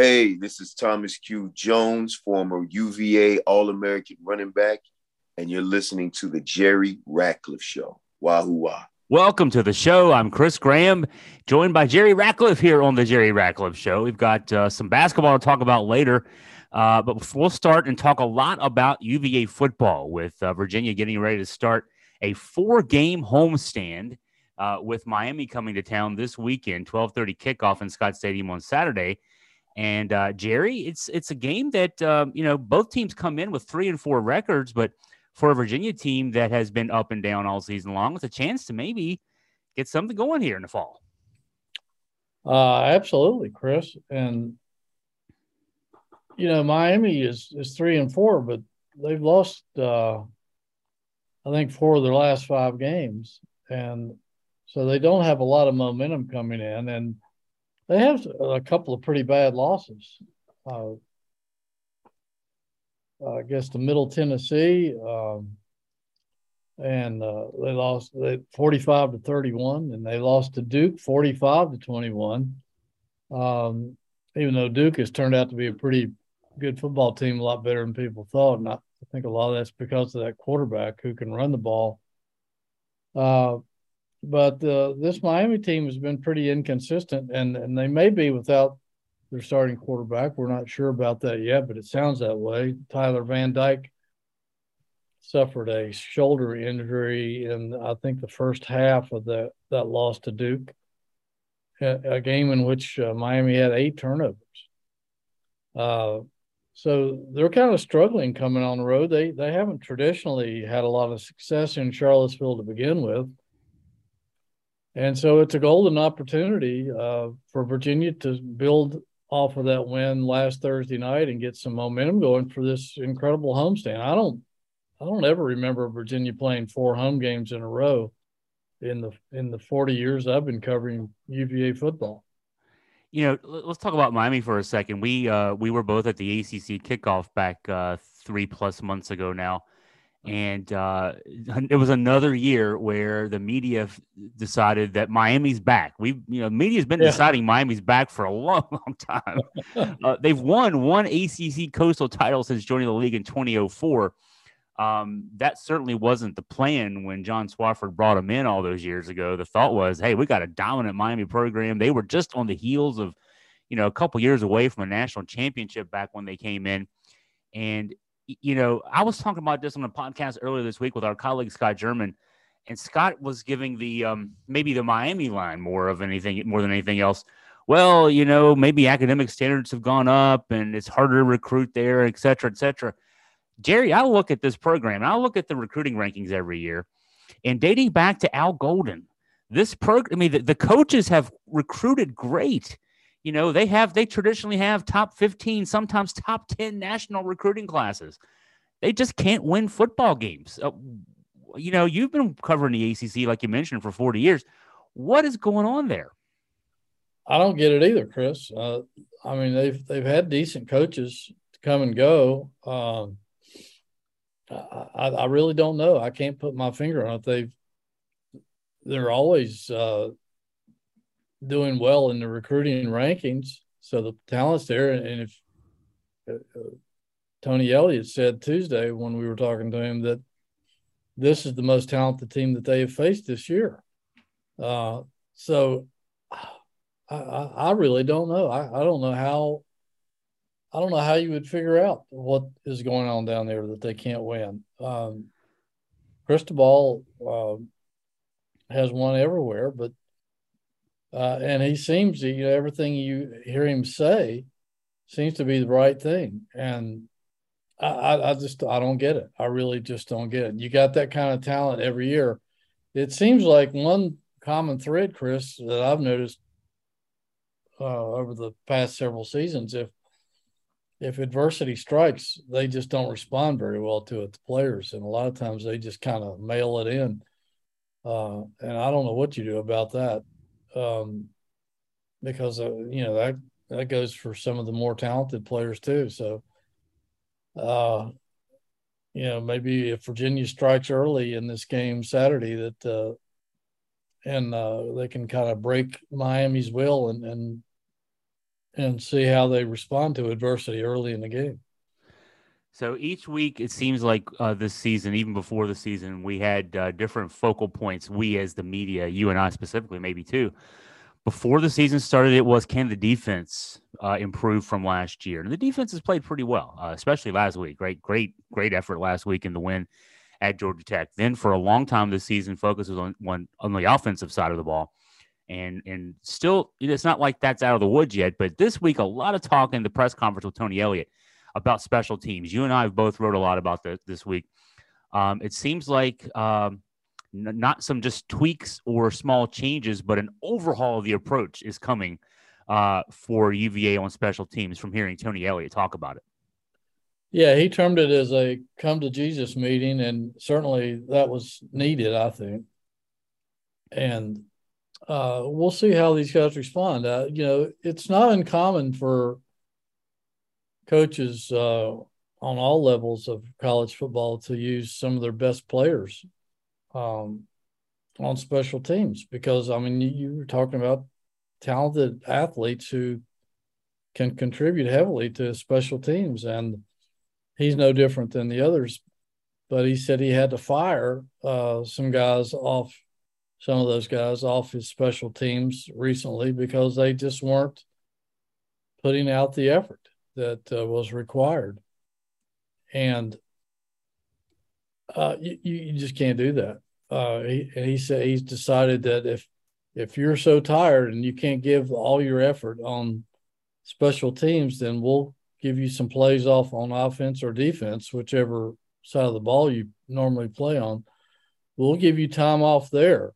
Hey, this is Thomas Q. Jones, former UVA All American running back, and you're listening to the Jerry Ratcliffe Show. Wahoo wah. Welcome to the show. I'm Chris Graham, joined by Jerry Ratcliffe here on the Jerry Ratcliffe Show. We've got uh, some basketball to talk about later, uh, but we'll start and talk a lot about UVA football with uh, Virginia getting ready to start a four-game homestand uh, with Miami coming to town this weekend. 12:30 kickoff in Scott Stadium on Saturday. And uh, Jerry, it's it's a game that um, you know both teams come in with three and four records, but for a Virginia team that has been up and down all season long, it's a chance to maybe get something going here in the fall. Uh, absolutely, Chris. And you know, Miami is is three and four, but they've lost uh, I think four of their last five games, and so they don't have a lot of momentum coming in. And they have a couple of pretty bad losses. Uh, I guess the Middle Tennessee, um, and uh, they lost they, 45 to 31, and they lost to Duke 45 to 21. Um, even though Duke has turned out to be a pretty good football team, a lot better than people thought, and I, I think a lot of that's because of that quarterback who can run the ball. Uh, but uh, this Miami team has been pretty inconsistent, and and they may be without their starting quarterback. We're not sure about that yet, but it sounds that way. Tyler Van Dyke suffered a shoulder injury in I think the first half of that that loss to Duke, a, a game in which uh, Miami had eight turnovers. Uh, so they're kind of struggling coming on the road. They they haven't traditionally had a lot of success in Charlottesville to begin with. And so it's a golden opportunity uh, for Virginia to build off of that win last Thursday night and get some momentum going for this incredible homestand. I don't, I don't ever remember Virginia playing four home games in a row in the in the 40 years I've been covering UVA football. You know, let's talk about Miami for a second. We uh, we were both at the ACC kickoff back uh, three plus months ago now and uh, it was another year where the media f- decided that Miami's back. We, you know, media's been yeah. deciding Miami's back for a long, long time. uh, they've won one ACC Coastal title since joining the league in 2004. Um, that certainly wasn't the plan when John Swofford brought them in all those years ago. The thought was, hey, we got a dominant Miami program. They were just on the heels of, you know, a couple years away from a national championship back when they came in. And you know, I was talking about this on a podcast earlier this week with our colleague Scott German, and Scott was giving the um, maybe the Miami line more of anything more than anything else. Well, you know, maybe academic standards have gone up and it's harder to recruit there, et cetera, et cetera. Jerry, I look at this program I look at the recruiting rankings every year, and dating back to Al Golden, this program, I mean, the, the coaches have recruited great you know, they have they traditionally have top 15, sometimes top 10 national recruiting classes. They just can't win football games. Uh, you know, you've been covering the ACC like you mentioned for 40 years. What is going on there? I don't get it either, Chris. Uh, I mean, they've they've had decent coaches come and go. Um, I, I, really don't know. I can't put my finger on it. They've they're always uh, doing well in the recruiting rankings. So the talent's there. And if uh, uh, Tony Elliott said Tuesday when we were talking to him that this is the most talented team that they have faced this year. Uh, so I, I, really don't know. I, I don't know how. I don't know how you would figure out what is going on down there that they can't win. Um, Cristobal uh, has won everywhere, but uh, and he seems to, you know, everything you hear him say seems to be the right thing. And I, I just, I don't get it. I really just don't get it. You got that kind of talent every year. It seems like one common thread, Chris, that I've noticed uh, over the past several seasons. If if adversity strikes, they just don't respond very well to it. The players, and a lot of times they just kind of mail it in. Uh, and I don't know what you do about that um, because uh, you know that that goes for some of the more talented players too. So, uh, you know, maybe if Virginia strikes early in this game Saturday, that uh, and uh, they can kind of break Miami's will and and and see how they respond to adversity early in the game. So each week, it seems like uh, this season, even before the season, we had uh, different focal points. We, as the media, you and I specifically, maybe too. Before the season started, it was can the defense uh, improve from last year? And the defense has played pretty well, uh, especially last week. Great, great, great effort last week in the win at Georgia Tech. Then for a long time this season, focus was on one on the offensive side of the ball. And and still it's not like that's out of the woods yet, but this week a lot of talk in the press conference with Tony Elliott about special teams. You and I have both wrote a lot about this this week. Um, it seems like um, n- not some just tweaks or small changes, but an overhaul of the approach is coming uh, for UVA on special teams from hearing Tony Elliott talk about it. Yeah, he termed it as a come to Jesus meeting, and certainly that was needed, I think. And uh, we'll see how these guys respond. Uh, you know, it's not uncommon for coaches uh, on all levels of college football to use some of their best players um, on special teams because, I mean, you, you were talking about talented athletes who can contribute heavily to special teams. And he's no different than the others. But he said he had to fire uh, some guys off, some of those guys off his special teams recently because they just weren't putting out the effort that uh, was required. And uh, you, you just can't do that. Uh, he, and he said he's decided that if if you're so tired and you can't give all your effort on special teams, then we'll give you some plays off on offense or defense, whichever side of the ball you normally play on. We'll give you time off there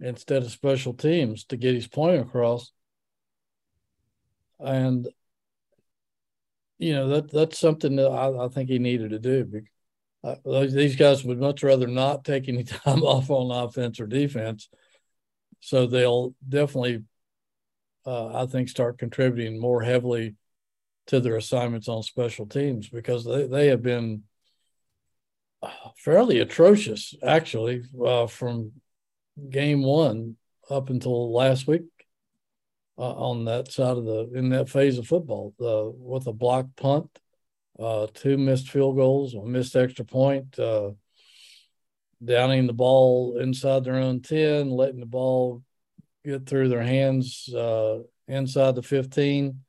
instead of special teams to get his point across. And you know that that's something that I, I think he needed to do. Uh, these guys would much rather not take any time off on offense or defense, so they'll definitely, uh, I think, start contributing more heavily to their assignments on special teams because they, they have been uh, fairly atrocious, actually, uh, from game one up until last week on that side of the in that phase of football uh, with a block punt, uh, two missed field goals, a missed extra point, uh, downing the ball inside their own ten, letting the ball get through their hands uh, inside the fifteen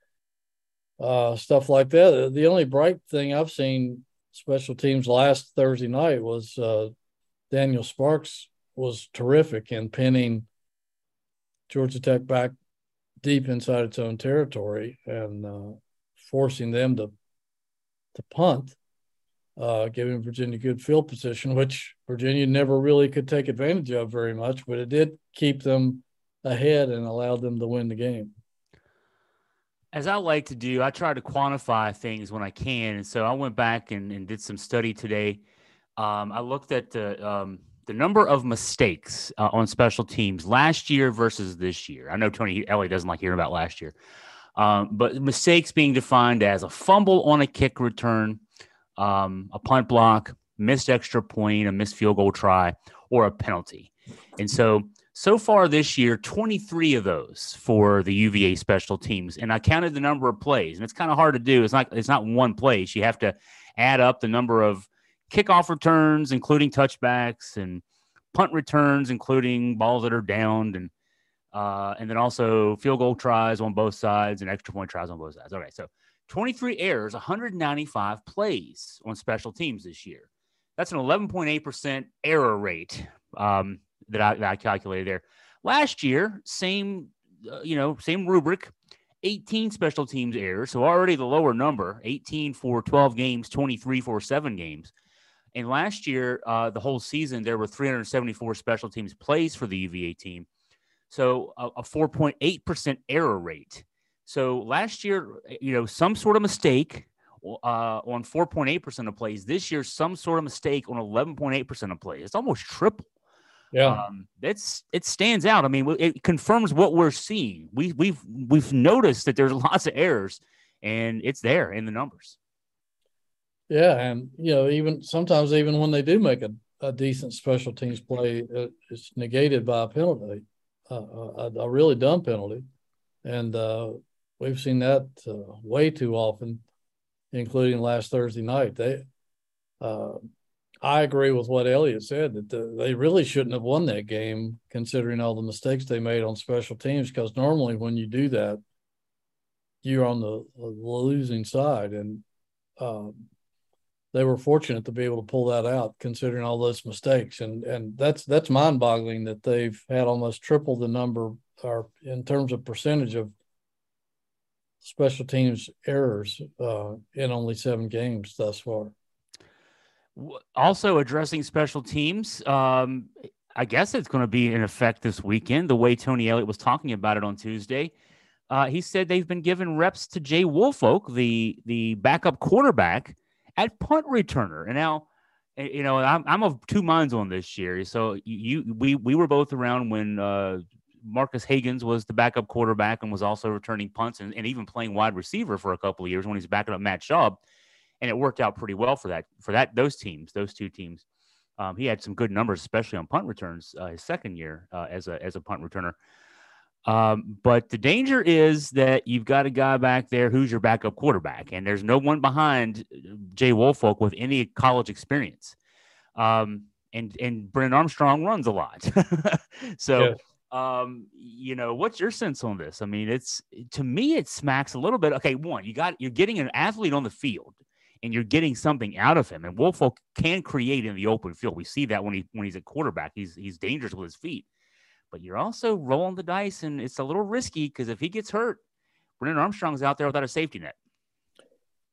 uh, stuff like that. The only bright thing I've seen special teams last Thursday night was uh, Daniel Sparks was terrific in pinning Georgia Tech back deep inside its own territory and uh, forcing them to to punt, uh, giving Virginia good field position, which Virginia never really could take advantage of very much, but it did keep them ahead and allowed them to win the game as I like to do, I try to quantify things when I can. And so I went back and, and did some study today. Um, I looked at the um, the number of mistakes uh, on special teams last year versus this year. I know Tony Elliott doesn't like hearing about last year, um, but mistakes being defined as a fumble on a kick return, um, a punt block, missed extra point, a missed field goal try, or a penalty. And so so far this year, 23 of those for the UVA special teams. And I counted the number of plays, and it's kind of hard to do. It's not it's not one place. You have to add up the number of kickoff returns, including touchbacks, and punt returns, including balls that are downed, and uh, and then also field goal tries on both sides and extra point tries on both sides. Okay, so 23 errors, 195 plays on special teams this year. That's an 11.8% error rate. Um, that I, that I calculated there. Last year, same, uh, you know, same rubric, 18 special teams errors. So already the lower number, 18 for 12 games, 23 for seven games. And last year, uh, the whole season, there were 374 special teams plays for the UVA team. So a, a 4.8% error rate. So last year, you know, some sort of mistake uh, on 4.8% of plays. This year, some sort of mistake on 11.8% of plays. It's almost triple. Yeah, um, it's it stands out. I mean, it confirms what we're seeing. We we've we've noticed that there's lots of errors, and it's there in the numbers. Yeah, and you know, even sometimes even when they do make a, a decent special teams play, it's negated by a penalty, uh, a, a, really dumb penalty, and uh, we've seen that uh, way too often, including last Thursday night. They, uh, I agree with what Elliott said that the, they really shouldn't have won that game, considering all the mistakes they made on special teams. Because normally, when you do that, you're on the, the losing side, and um, they were fortunate to be able to pull that out, considering all those mistakes. And and that's that's mind boggling that they've had almost triple the number, or in terms of percentage of special teams errors uh, in only seven games thus far. Also addressing special teams, um, I guess it's going to be in effect this weekend. The way Tony Elliott was talking about it on Tuesday, uh, he said they've been given reps to Jay Woolfolk, the the backup quarterback, at punt returner. And now, eh, you know, I'm I'm of two minds on this, Jerry. So you we we were both around when uh, Marques Hagans was the backup quarterback and was also returning punts and, and even playing wide receiver for a couple of years when he's backing up Matt Schaub, and it worked out pretty well for that for that those teams, those two teams. Um, he had some good numbers, especially on punt returns uh, his second year uh, as a as a punt returner. Um, but the danger is that you've got a guy back there who's your backup quarterback, and there's no one behind Jay Woolfolk with any college experience. Um, and and Brennan Armstrong runs a lot, so um, you know, what's your sense on this? I mean, it's to me, it smacks a little bit. Okay, one, you got you're getting an athlete on the field, and you're getting something out of him. And Woolfolk can create in the open field. We see that when he when he's a quarterback, he's he's dangerous with his feet. But you're also rolling the dice, and it's a little risky because if he gets hurt, Brennan Armstrong's out there without a safety net.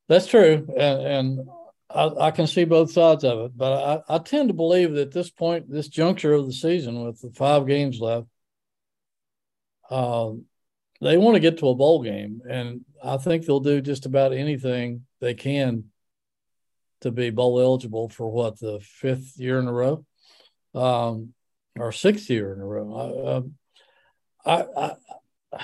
That's true, and, and I, I, can see both sides of it. But I, I tend to believe that at this point, this juncture of the season, with the five games left, um, they want to get to a bowl game, and I think they'll do just about anything they can to be bowl eligible for what the fifth year in a row, um, or sixth year in a row. Um, I, I,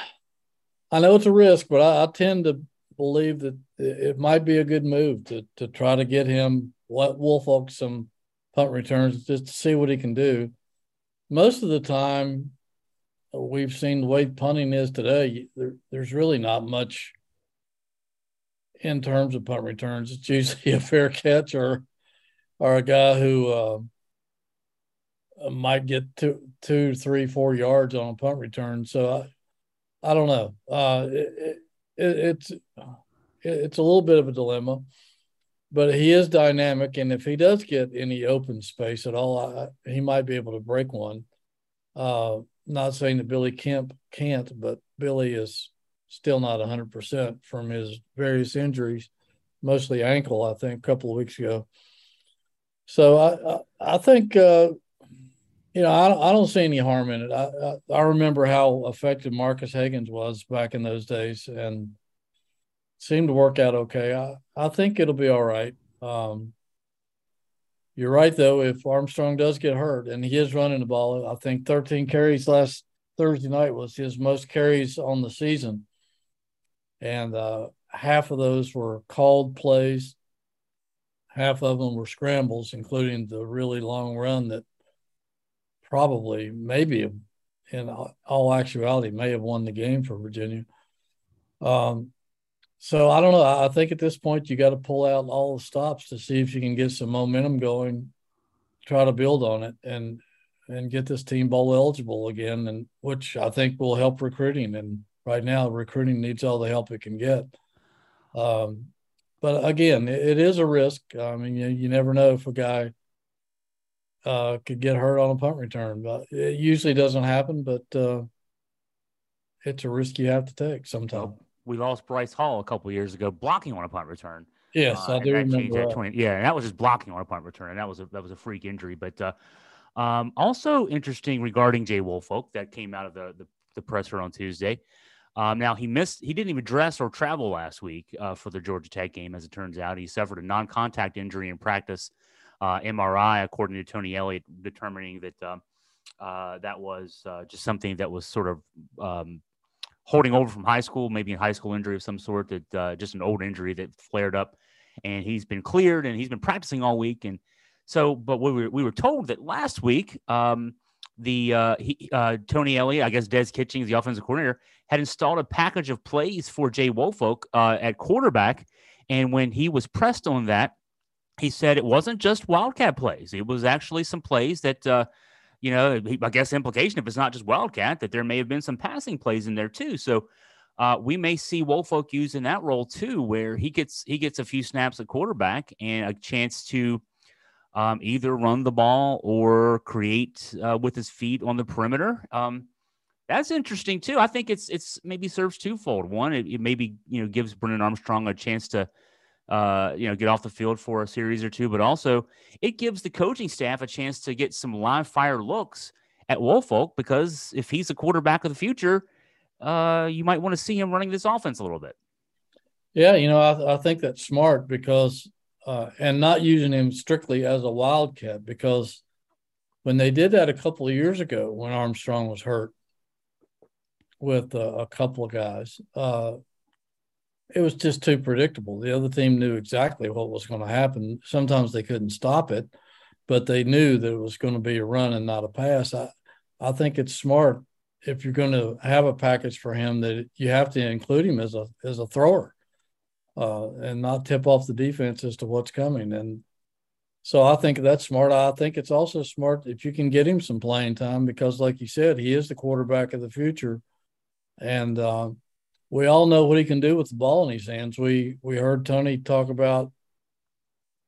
I know it's a risk, but I, I, tend to believe that it might be a good move to to try to get him let Woolfolk some punt returns just to see what he can do. Most of the time, we've seen the way punting is today, there, there's really not much in terms of punt returns. It's usually a fair catch or or a guy who uh, might get two, two, three, four yards on a punt return. So I, I don't know. Uh, it, it, it's it's a little bit of a dilemma, but he is dynamic, and if he does get any open space at all, I, he might be able to break one. Uh, not saying that Billy Kemp can't, but Billy is still not 100% from his various injuries, mostly ankle, I think, a couple of weeks ago. So I, I, I think, uh, you know, I, I don't see any harm in it. I, I, I remember how effective Marques Hagans was back in those days and seemed to work out okay. I, I think it'll be all right. Um, you're right, though. If Armstrong does get hurt, and he is running the ball, I think 13 carries last Thursday night was his most carries on the season, and uh, half of those were called plays. Half of them were scrambles, including the really long run that probably, maybe, in all actuality, may have won the game for Virginia. Um, so I don't know. I think at this point you got to pull out all the stops to see if you can get some momentum going, try to build on it, and and get this team bowl eligible again, and which I think will help recruiting. And right now, recruiting needs all the help it can get. Um, but again, it, it is a risk. I mean, you, you never know if a guy uh, could get hurt on a punt return, but it usually doesn't happen. But uh, it's a risk you have to take sometimes we lost Bryce Hall a couple years ago blocking on a punt return. Yes, uh, I do remember that. 20, yeah, and that was just blocking on a punt return, and that was a that was a freak injury. But uh, um, also interesting regarding Jay Woolfolk that came out of the the, the presser on Tuesday. Um, now he missed; he didn't even dress or travel last week uh, for the Georgia Tech game. As it turns out, he suffered a non-contact injury in practice, uh, MRI, according to Tony Elliott, determining that um, uh, that was uh, just something that was sort of um, holding over from high school, maybe a high school injury of some sort that uh, just an old injury that flared up, and he's been cleared and he's been practicing all week. And so, but we were we were told that last week um, the uh, he, uh, Tony Elliott, I guess Des Kitchings, the offensive coordinator, had installed a package of plays for Jay Woolfolk uh, at quarterback. And when he was pressed on that, he said it wasn't just Wildcat plays. It was actually some plays that, uh, you know, I guess implication if it's not just Wildcat, that there may have been some passing plays in there too. So uh, we may see Woolfolk use in that role too, where he gets he gets a few snaps at quarterback and a chance to um, either run the ball or create uh, with his feet on the perimeter. Um, that's interesting too. I think it's it's maybe serves twofold. One, it, it maybe you know gives Brennan Armstrong a chance to uh, you know get off the field for a series or two, but also it gives the coaching staff a chance to get some live fire looks at Woolfolk because if he's the quarterback of the future, uh, you might want to see him running this offense a little bit. Yeah, you know, I, I think that's smart because uh, and not using him strictly as a wildcat because when they did that a couple of years ago when Armstrong was hurt with uh, a couple of guys, uh, it was just too predictable. The other team knew exactly what was going to happen. Sometimes they couldn't stop it, but they knew that it was going to be a run and not a pass. I, I think it's smart if you're going to have a package for him that you have to include him as a as a thrower uh, and not tip off the defense as to what's coming. And so I think that's smart. I think it's also smart if you can get him some playing time because, like you said, he is the quarterback of the future, and uh, we all know what he can do with the ball in his hands. We we heard Tony talk about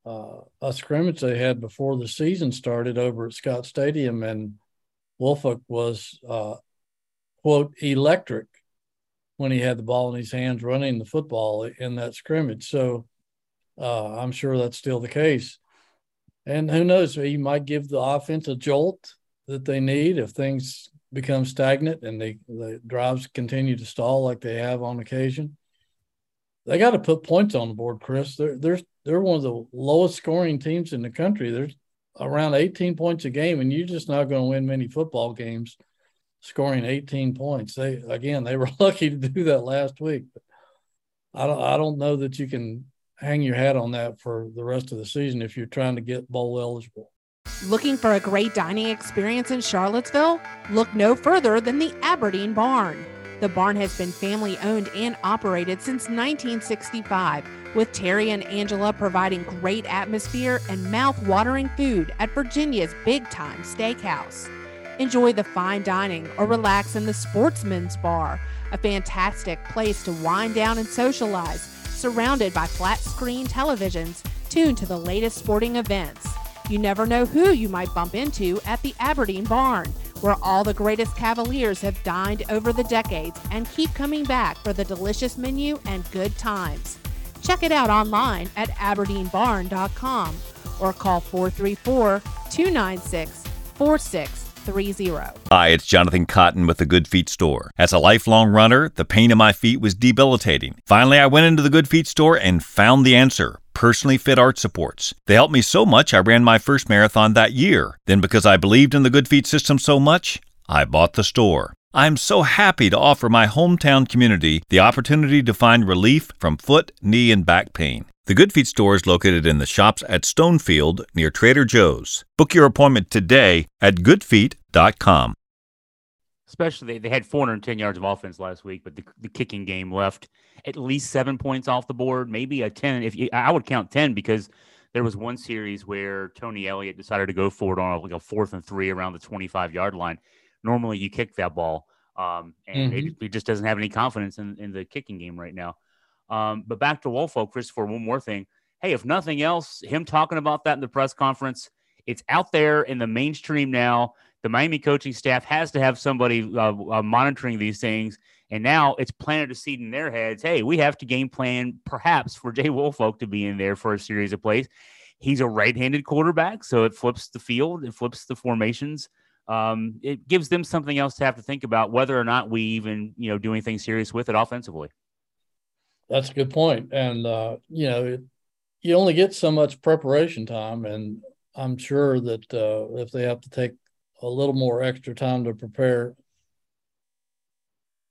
uh, a scrimmage they had before the season started over at Scott Stadium, and Woolfolk was uh, quote electric when he had the ball in his hands running the football in that scrimmage. So uh, I'm sure that's still the case. And who knows, he might give the offense a jolt that they need if things become stagnant and they, the drives continue to stall like they have on occasion. They got to put points on the board, Chris. They're, they're, they're one of the lowest scoring teams in the country. There's around 18 points a game, and you're just not going to win many football games – scoring 18 points. They again, they were lucky to do that last week. But I don't I don't know that you can hang your hat on that for the rest of the season if you're trying to get bowl eligible. Looking for a great dining experience in Charlottesville? Look no further than the Aberdeen Barn. The barn has been family owned and operated since 1965, with Terry and Angela providing great atmosphere and mouth watering food at Virginia's big time steakhouse. Enjoy the fine dining or relax in the Sportsman's Bar, a fantastic place to wind down and socialize, surrounded by flat screen televisions tuned to the latest sporting events. You never know who you might bump into at the Aberdeen Barn, where all the greatest Cavaliers have dined over the decades and keep coming back for the delicious menu and good times. Check it out online at aberdeenbarn.com or call 434 296 46 Hi, it's Jonathan Cotton with the Good Feet store. As a lifelong runner, the pain in my feet was debilitating. Finally, I went into the Good Feet store and found the answer personally fit arch supports. They helped me so much I ran my first marathon that year. Then, because I believed in the Good Feet system so much, I bought the store. I'm so happy to offer my hometown community the opportunity to find relief from foot, knee, and back pain. The Good Feet store is located in the shops at Stonefield near Trader Joe's. Book your appointment today at goodfeet.com. Especially, they had 410 yards of offense last week, but the, the kicking game left at least seven points off the board, maybe a 10. If you, I would count 10 because there was one series where Tony Elliott decided to go for it on like a fourth and three around the 25 yard line. Normally, you kick that ball, um, and mm-hmm. it, it, just doesn't have any confidence in, in the kicking game right now. Um, but back to Woolfolk, for one more thing. Hey, if nothing else, him talking about that in the press conference, it's out there in the mainstream now. The Miami coaching staff has to have somebody uh, uh, monitoring these things. And now it's planted a seed in their heads. Hey, we have to game plan perhaps for Jay Woolfolk to be in there for a series of plays. He's a right-handed quarterback, so it flips the field, it flips the formations. Um, it gives them something else to have to think about whether or not we even, you know, do anything serious with it offensively. That's a good. And, uh, you know, it, you only get so much preparation time. And I'm sure that uh, if they have to take a little more extra time to prepare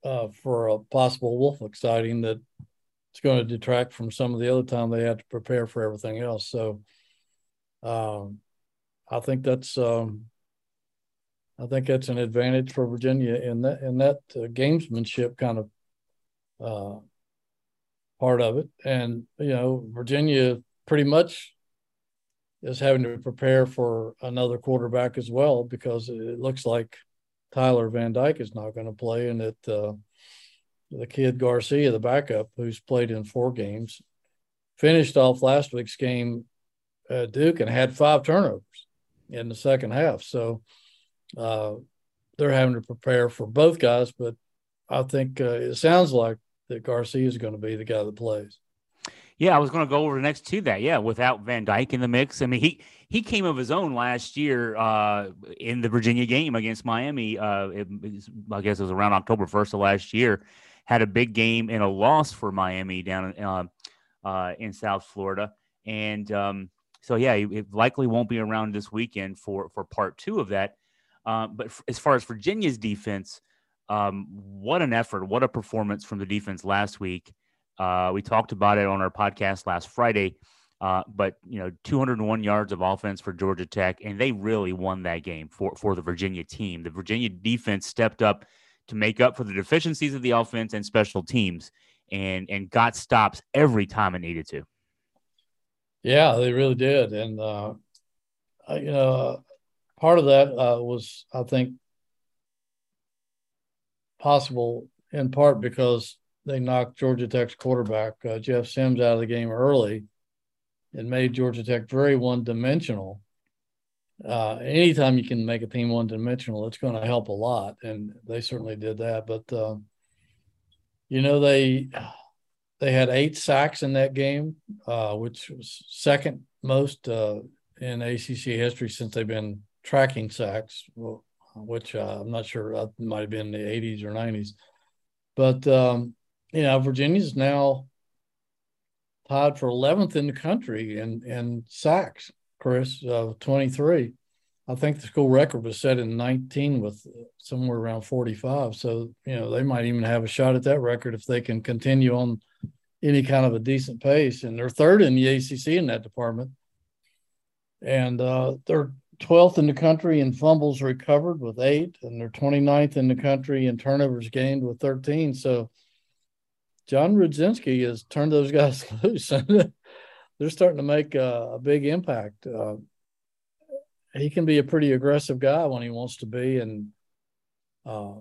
uh, for a possible Woolfolk sighting, that it's going to detract from some of the other time they have to prepare for everything else. So um, I think that's um, I think that's an advantage for Virginia in that in that uh, gamesmanship kind of uh, part of it. And you know, Virginia pretty much is having to prepare for another quarterback as well because it looks like Tyler Van Dyke is not going to play, and that uh, the kid Garcia, the backup, who's played in four games, finished off last week's game Duke and had five turnovers in the second half. So uh, they're having to prepare for both guys, but I think uh, it sounds like that Garcia is going to be the guy that plays. Yeah, I was going to go over next to that. Yeah, without Van Dyke in the mix, I mean he he came of his own last year uh, in the Virginia game against Miami. Uh, it, I guess it was around October first of last year. Had a big game and a loss for Miami down in, uh, uh in South Florida, and um, so yeah, it likely won't be around this weekend for for part two of that. Uh, but f- as far as Virginia's defense, um, what an effort, what a performance from the defense last week. Uh, we talked about it on our podcast last Friday. Uh, but you know, 201 yards of offense for Georgia Tech, and they really won that game for for the Virginia team. The Virginia defense stepped up to make up for the deficiencies of the offense and special teams, and and got stops every time it needed to. Yeah, they really did, and uh, you know, part of that uh, was, I think, possible in part because they knocked Georgia Tech's quarterback uh, Jeff Sims out of the game early and made Georgia Tech very one dimensional. Uh, anytime you can make a team one dimensional, it's going to help a lot, and they certainly did that. But uh, you know they they had eight sacks in that game, uh, which was second most uh, in ACC history since they've been tracking sacks, which uh, I'm not sure uh, might have been in the 80s or 90s. But um, you know, Virginia's now tied for 11th in the country in, in sacks, Chris, uh, 23. I think the school record was set in 19 with somewhere around 45. So, you know, they might even have a shot at that record if they can continue on any kind of a decent pace. And they're third in the ACC in that department. And uh, they're 12th in the country in fumbles recovered with eight, and they're 29th in the country in turnovers gained with 13. So, John Rudzinski has turned those guys loose, they're starting to make a, a big impact. Uh, he can be a pretty aggressive guy when he wants to be, and uh,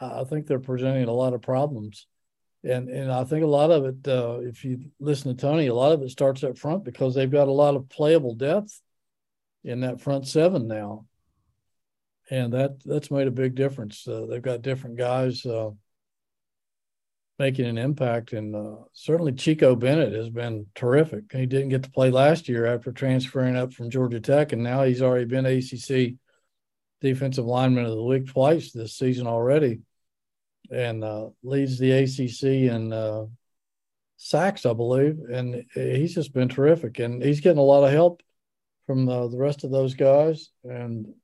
I think they're presenting a lot of problems. And and I think a lot of it, uh, if you listen to Tony, a lot of it starts up front because they've got a lot of playable depth in that front seven now, and that that's made a big difference. Uh, they've got different guys uh, making an impact. And uh, certainly Chico Bennett has been terrific. He didn't get to play last year after transferring up from Georgia Tech, and now he's already been ACC defensive lineman of the week twice this season already, and uh, leads the ACC in uh, sacks, I believe. And he's just been terrific, and he's getting a lot of help from the, the rest of those guys. And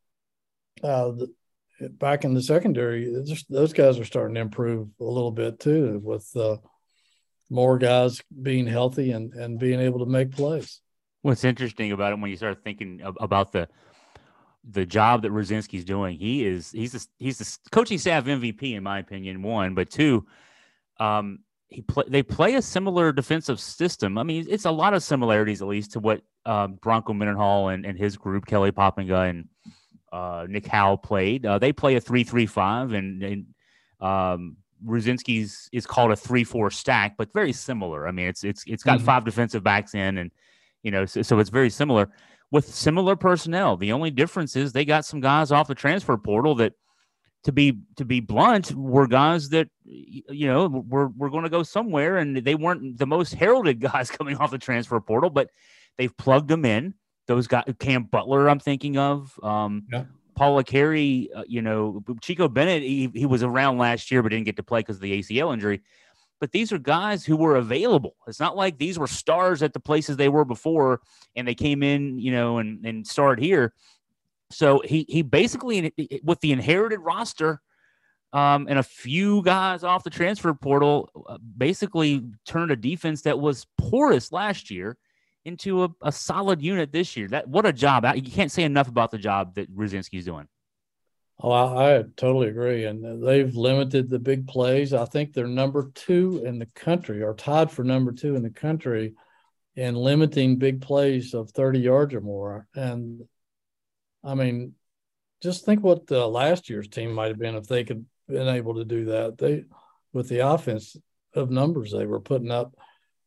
uh, the, back in the secondary, just, those guys are starting to improve a little bit too, with uh, more guys being healthy and and being able to make plays. What's interesting about it when you start thinking about the the job that Rudzinski's doing, he is he's a, he's the coaching staff MVP in my opinion. One, but two, um, he play they play a similar defensive system. I mean, it's a lot of similarities at least to what uh, Bronco Mendenhall and, and his group, Kelly Poppinga and uh, Nick Howell played. Uh, they play a three-three-five, and, and um, is called a three-four stack, but very similar. I mean, it's it's it's got mm-hmm. five defensive backs in, and you know, so, so it's very similar with similar personnel. The only difference is they got some guys off the transfer portal that, to be to be blunt, were guys that you know were were going to go somewhere, and they weren't the most heralded guys coming off the transfer portal, but they've plugged them in those guys, Kam Butler, I'm thinking of. Um, yeah. Paula Carey, uh, you know, Chico Bennett, he, he was around last year but didn't get to play because of the ACL injury. But these are guys who were available. It's not like these were stars at the places they were before and they came in, you know, and, and started here. So he he basically, with the inherited roster um, and a few guys off the transfer portal, uh, basically turned a defense that was porous last year – into a, a solid unit this year. That what a job! You can't say enough about the job that Rudzinski's doing. Oh, I, I, totally agree. And they've limited the big plays. I think they're number two in the country or tied for number two in the country in limiting big plays of 30 yards or more. And I mean, just think what the last year's team might have been if they could been able to do that. They with the offense of numbers they were putting up.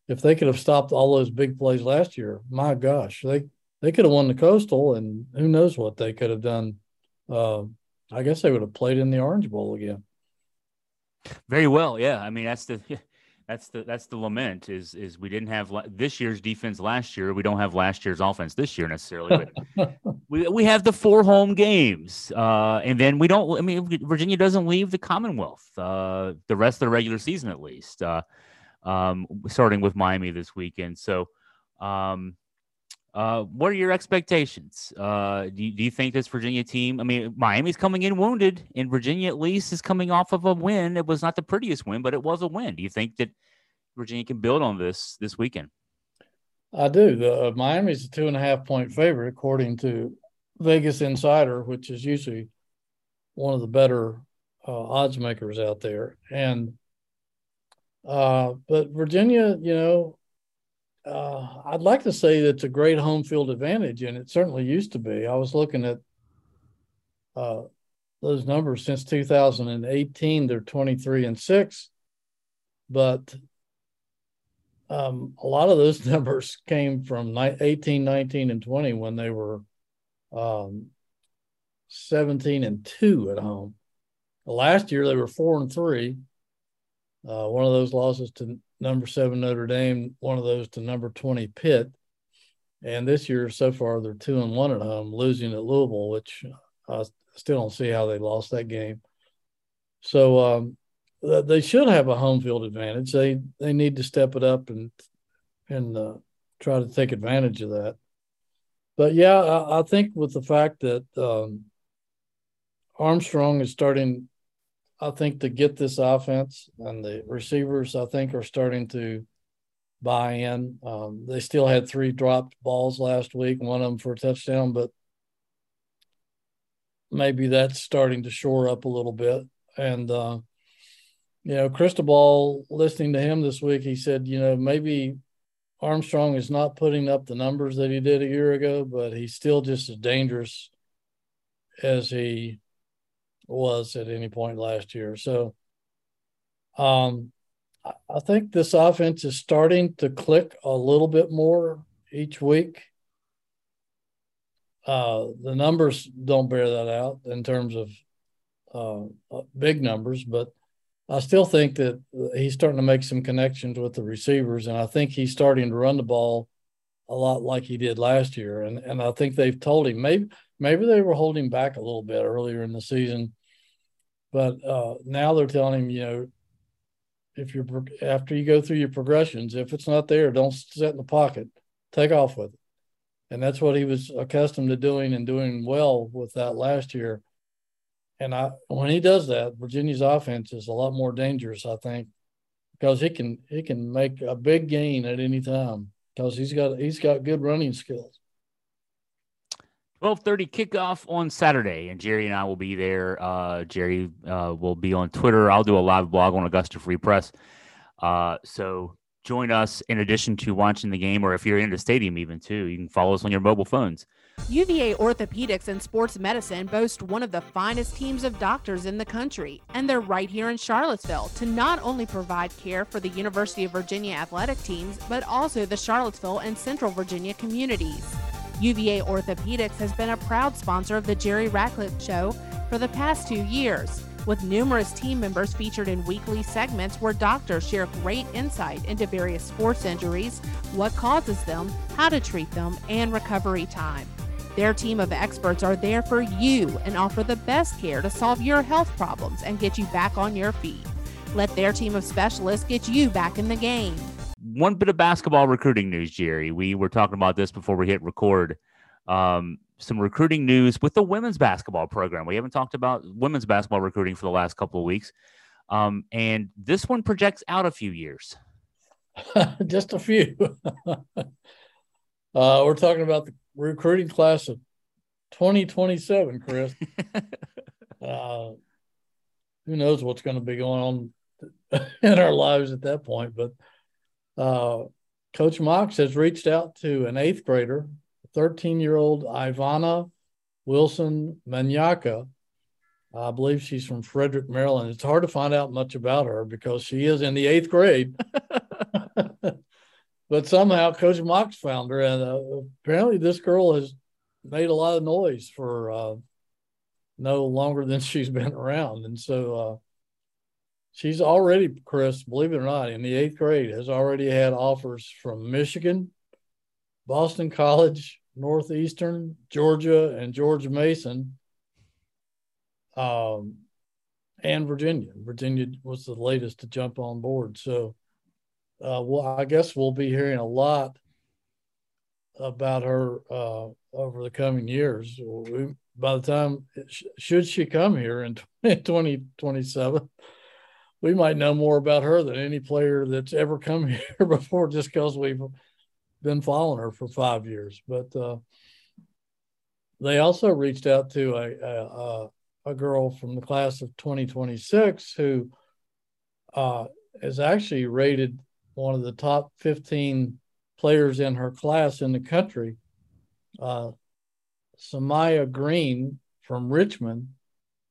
If they could have stopped all those big plays last year, my gosh, they they could have won the coastal and who knows what they could have done. Uh, I guess they would have played in the Orange Bowl again. Very well, yeah. I mean, that's the that's the that's the lament is is we didn't have this year's defense last year. We don't have last year's offense this year necessarily. But we we have the four home games, uh, and then we don't. I mean, Virginia doesn't leave the Commonwealth uh, the rest of the regular season at least. Uh, um, starting with Miami this weekend. So, um, uh, what are your expectations? Uh, do, you, do you think this Virginia team? I mean, Miami's coming in wounded, and Virginia at least is coming off of a win. It was not the prettiest win, but it was a win. Do you think that Virginia can build on this this weekend? I do. The uh, Miami's a two and a half point favorite according to Vegas Insider, which is usually one of the better uh, odds makers out there. And uh, but Virginia, you know, uh, I'd like to say that it's a great home field advantage, and it certainly used to be. I was looking at uh, those numbers since 2018; they're 23 and six, but um, a lot of those numbers came from 18, 19, and 20 when they were um, 17 and two at home. Last year they were four and three. Uh, one of those losses to number seven Notre Dame, one of those to number 20 Pitt. And this year, so far, they're two and one at home, losing at Louisville, which I still don't see how they lost that game. So um, they should have a home field advantage. They they need to step it up and and uh, try to take advantage of that. But yeah, I, I think with the fact that um, Armstrong is starting I think to get this offense and the receivers, I think, are starting to buy in. Um, they still had three dropped balls last week, one of them for a touchdown, but maybe that's starting to shore up a little bit. And, uh, you know, Cristobal, listening to him this week, he said, you know, maybe Armstrong is not putting up the numbers that he did a year ago, but he's still just as dangerous as he was at any point last year. So um, I think this offense is starting to click a little bit more each week. Uh, the numbers don't bear that out in terms of uh, uh, big numbers, but I still think that he's starting to make some connections with the receivers, and I think he's starting to run the ball a lot like he did last year. And and I think they've told him maybe maybe they were holding back a little bit earlier in the season but uh, now they're telling him, you know, if you're after you go through your progressions, if it's not there, don't sit in the pocket, take off with it. And that's what he was accustomed to doing and doing well with that last year. And I, when he does that, Virginia's offense is a lot more dangerous, I think, because he can he can make a big gain at any time because he's got he's got good running skills. 12:30 kickoff on Saturday, and Jerry and I will be there. Uh, Jerry uh, will be on Twitter. I'll do a live blog on Augusta Free Press. Uh, so join us in addition to watching the game, or if you're in the stadium, even too, you can follow us on your mobile phones. UVA Orthopedics and Sports Medicine boast one of the finest teams of doctors in the country, and they're right here in Charlottesville to not only provide care for the University of Virginia athletic teams, but also the Charlottesville and Central Virginia communities. UVA Orthopedics has been a proud sponsor of the Jerry Ratcliffe Show for the past two years, with numerous team members featured in weekly segments where doctors share great insight into various sports injuries, what causes them, how to treat them, and recovery time. Their team of experts are there for you and offer the best care to solve your health problems and get you back on your feet. Let their team of specialists get you back in the game one bit of basketball recruiting news, Jerry. We were talking about this before we hit record. Um, some recruiting news with the women's basketball program. We haven't talked about women's basketball recruiting for the last couple of weeks. Um, and this one projects out a few years. Just a few. uh, we're talking about the recruiting class of 2027, Chris. uh, who knows what's going to be going on in our lives at that point. But uh, Coach Mox has reached out to an eighth grader, 13 year old Ivana Wilson Manyaka. I believe she's from Frederick, Maryland. It's hard to find out much about her because she is in the eighth grade. but somehow Coach Mox found her, and uh, apparently this girl has made a lot of noise for uh, no longer than she's been around, and so uh, she's already, Chris, believe it or not, in the eighth grade, has already had offers from Michigan, Boston College, Northeastern, Georgia, and George Mason, um, and Virginia. Virginia was the latest to jump on board. So, uh, well, I guess we'll be hearing a lot about her uh, over the coming years. We, by the time, should she come here in 2027, we might know more about her than any player that's ever come here before just because we've been following her for five years. But uh, they also reached out to a, a, a, girl from the class of 2026 who uh, is actually rated one of the top 15 players in her class in the country. Uh, Samaya Green from Richmond,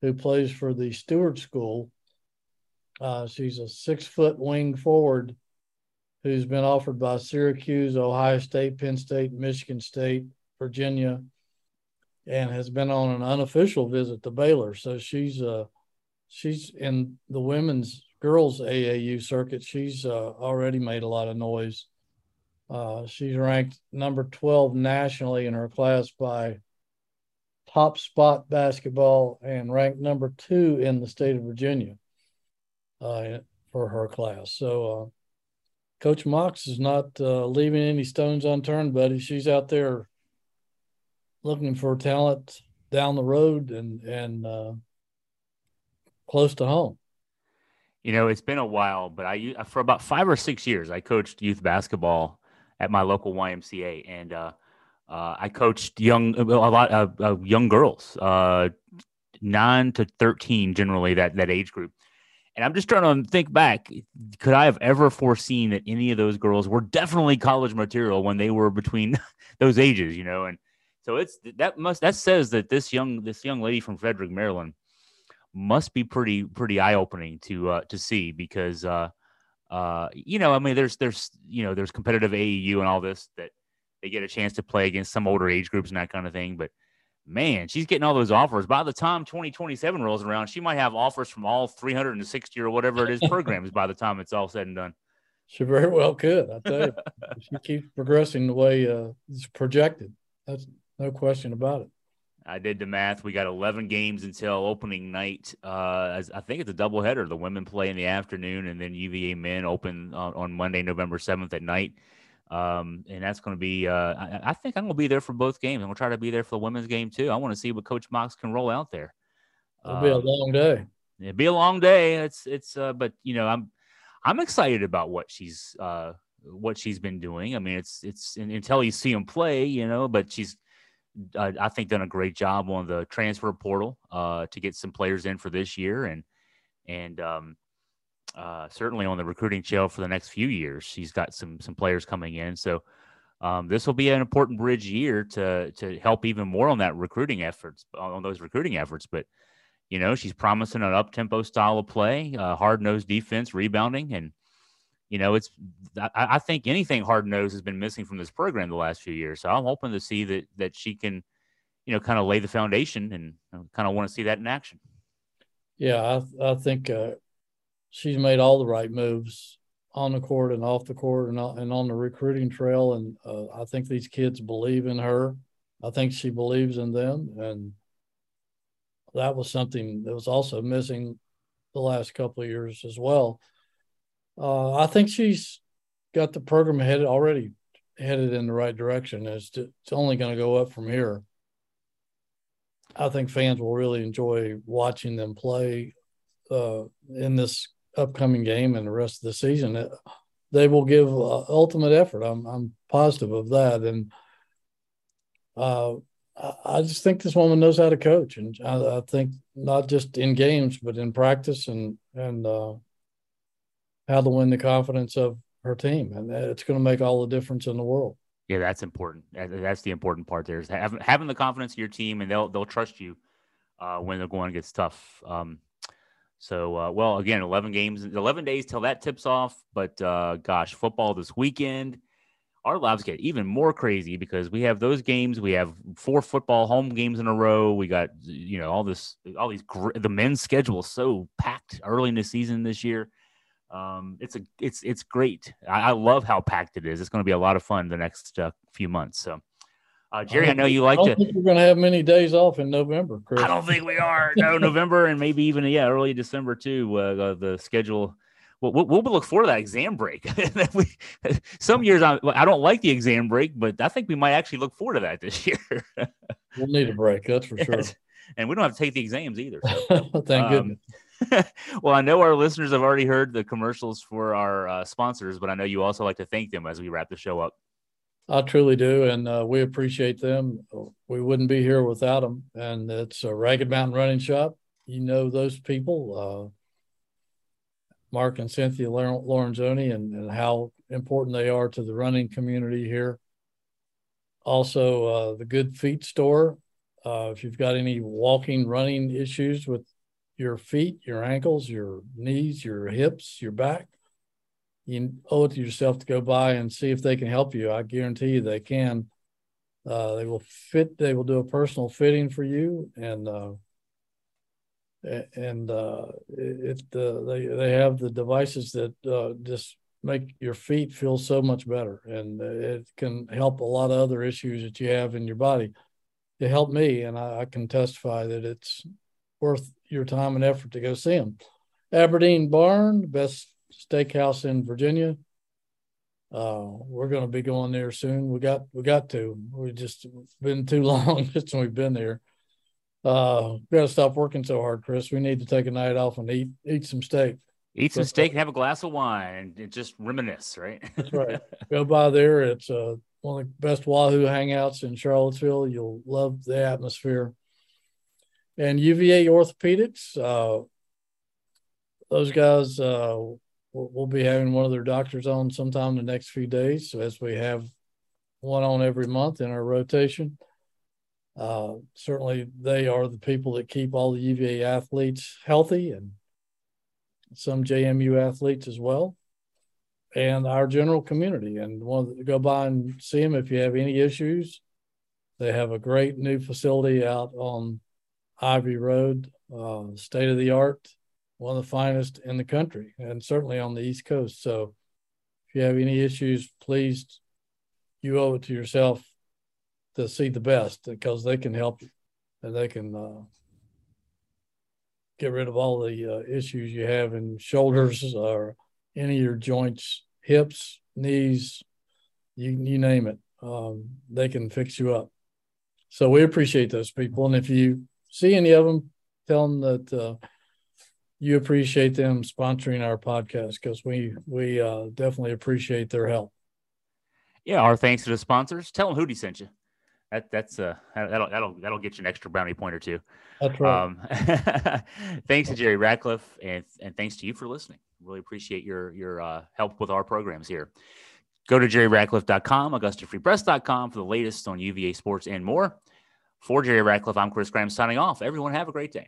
who plays for the Steward School. Uh, she's a six foot wing forward who's been offered by Syracuse, Ohio State, Penn State, Michigan State, Virginia, and has been on an unofficial visit to Baylor. So she's uh, she's in the women's girls AAU circuit. She's uh, already made a lot of noise. Uh, she's ranked number 12 nationally in her class by top spot basketball and ranked number two in the state of Virginia uh, for her class. So uh, Coach Mox is not uh, leaving any stones unturned, buddy. She's out there looking for talent down the road and and uh, close to home. You know, it's been a while, but I for about five or six years I coached youth basketball at my local YMCA, and uh, uh, I coached young a lot of uh, young girls, uh, nine to thirteen, generally that that age group. And I'm just trying to think back. Could I have ever foreseen that any of those girls were definitely college material when they were between those ages, you know? And so it's that must that says that this young this young lady from Frederick, Maryland, must be pretty pretty eye opening to uh, to see because uh, uh, you know I mean there's there's you know there's competitive AAU and all this that they get a chance to play against some older age groups and that kind of thing, but man, she's getting all those offers. By the time 2027 rolls around, she might have offers from all 360 or whatever it is programs by the time it's all said and done. She very well could. I tell you, she keeps progressing the way uh, it's projected. That's no question about it. I did the math. We got 11 games until opening night. Uh, as I think it's a doubleheader. The women play in the afternoon, and then UVA men open on, on Monday, November 7th at night. Um, and that's going to be, uh, I, I, think I'm going to be there for both games. I'm going to try to be there for the women's game too. I want to see what Coach Mox can roll out there. It'll um, be a um, long day. It'll be a long day. It's, it's, uh, but you know, I'm, I'm excited about what she's, uh, what she's been doing. I mean, it's, it's until you see him play, you know, but she's, I think done a great job on the transfer portal, uh, to get some players in for this year. And, and, um, uh, certainly on the recruiting trail for the next few years. She's got some some players coming in, so um, this will be an important bridge year to to help even more on that recruiting efforts on those recruiting efforts. But you know, she's promising an up tempo style of play, uh, hard nosed defense, rebounding, and you know, it's I, I think anything hard nosed has been missing from this program the last few years. So I'm hoping to see that that she can, you know, kind of lay the foundation and kind of want to see that in action. Yeah, I, I think uh, she's made all the right moves on the court and off the court and, and on the recruiting trail. And uh, I think these kids believe in her. I think she believes in them. And that was something that was also missing the last couple of years as well. Uh, I think she's got the program headed already headed in the right direction. It's, to, it's only going to go up from here. I think fans will really enjoy watching them play uh, in this upcoming game and the rest of the season, they will give uh, ultimate effort. I'm I'm positive of that. And uh, I just think this woman knows how to coach, and I, I think not just in games, but in practice and and uh, how to win the confidence of her team, and it's going to make all the difference in the world. Yeah, that's important. That's the important part. There is having, having the confidence in your team, and they'll they'll trust you uh, when the going gets tough. Um, so, uh, well, again, eleven games, eleven days till that tips off. But uh, gosh, football this weekend. Our lives get even more crazy because we have those games. We have four football home games in a row. We got you know all this, all these. The men's schedule so packed early in the season this year. Um, it's a it's it's great. I, I, love how packed it is. It's going to be a lot of fun the next uh, few months. So, uh, Jerry, I, I know you like I to. Think we're going to have many days off in November. Chris. I don't think we are. No, November and maybe even yeah, early December too. Uh, the schedule. We'll, we'll, we'll, look forward to that exam break. some years I, I don't like the exam break, but I think we might actually look forward to that this year. we'll need a break, that's for sure. And we don't have to take the exams either. So. Thank um, goodness. well, I know our listeners have already heard the commercials for our uh, sponsors, but I know you also like to thank them as we wrap the show up. I truly do, and uh, we appreciate them. We wouldn't be here without them. And it's a Ragged Mountain Running Shop. You know those people, uh, Mark and Cynthia Lorenzoni, and, and, how important they are to the running community here. Also, uh, the Good Feet Store. Uh, if you've got any walking, running issues with your feet, your ankles, your knees, your hips, your back. You owe it to yourself to go by and see if they can help you. I guarantee you they can. Uh, they will fit. They will do a personal fitting for you, and uh, and uh, it, they they have the devices that uh, just make your feet feel so much better, and it can help a lot of other issues that you have in your body. It helped me, and I, I can testify that it's worth your time and effort to go see them. Aberdeen Barn, the best steakhouse in Virginia. Uh, we're going to be going there soon. We got we got to. We just been too long since we've been there. Uh, we got to stop working so hard, Chris. We need to take a night off and eat eat some steak. Eat some steak and have a glass of wine and just reminisce, right? That's right. Go by there. It's uh, one of the best Wahoo hangouts in Charlottesville. You'll love the atmosphere and UVA Orthopedics. Uh, those guys uh, we'll, be having one of their doctors on sometime the next few days. So as we have one on every month in our rotation. Uh, certainly, they are the people that keep all the UVA athletes healthy and some JMU athletes as well, and our general community. And want to go by and see them if you have any issues. They have a great new facility out on Ivy Road, uh, state of the art, one of the finest in the country, and certainly on the East Coast. So, if you have any issues, please, you owe it to yourself to see the best because they can help you and they can uh, get rid of all the uh, issues you have in shoulders or any of your joints, hips, knees, you you name it. Um, they can fix you up. So we appreciate those people, and if you see any of them, tell them that uh, you appreciate them sponsoring our podcast because we we uh, definitely appreciate their help. Yeah, our thanks to the sponsors. Tell them Hootie sent you. That that's uh that'll that'll that'll get you an extra brownie point or two. That's right. Um, thanks to Jerry Ratcliffe and and thanks to you for listening. Really appreciate your your uh, help with our programs here. Go to jerryratcliffe.com, augustafreepress.com for the latest on UVA sports and more. For Jerry Ratcliffe, I'm Chris Graham signing off. Everyone have a great day.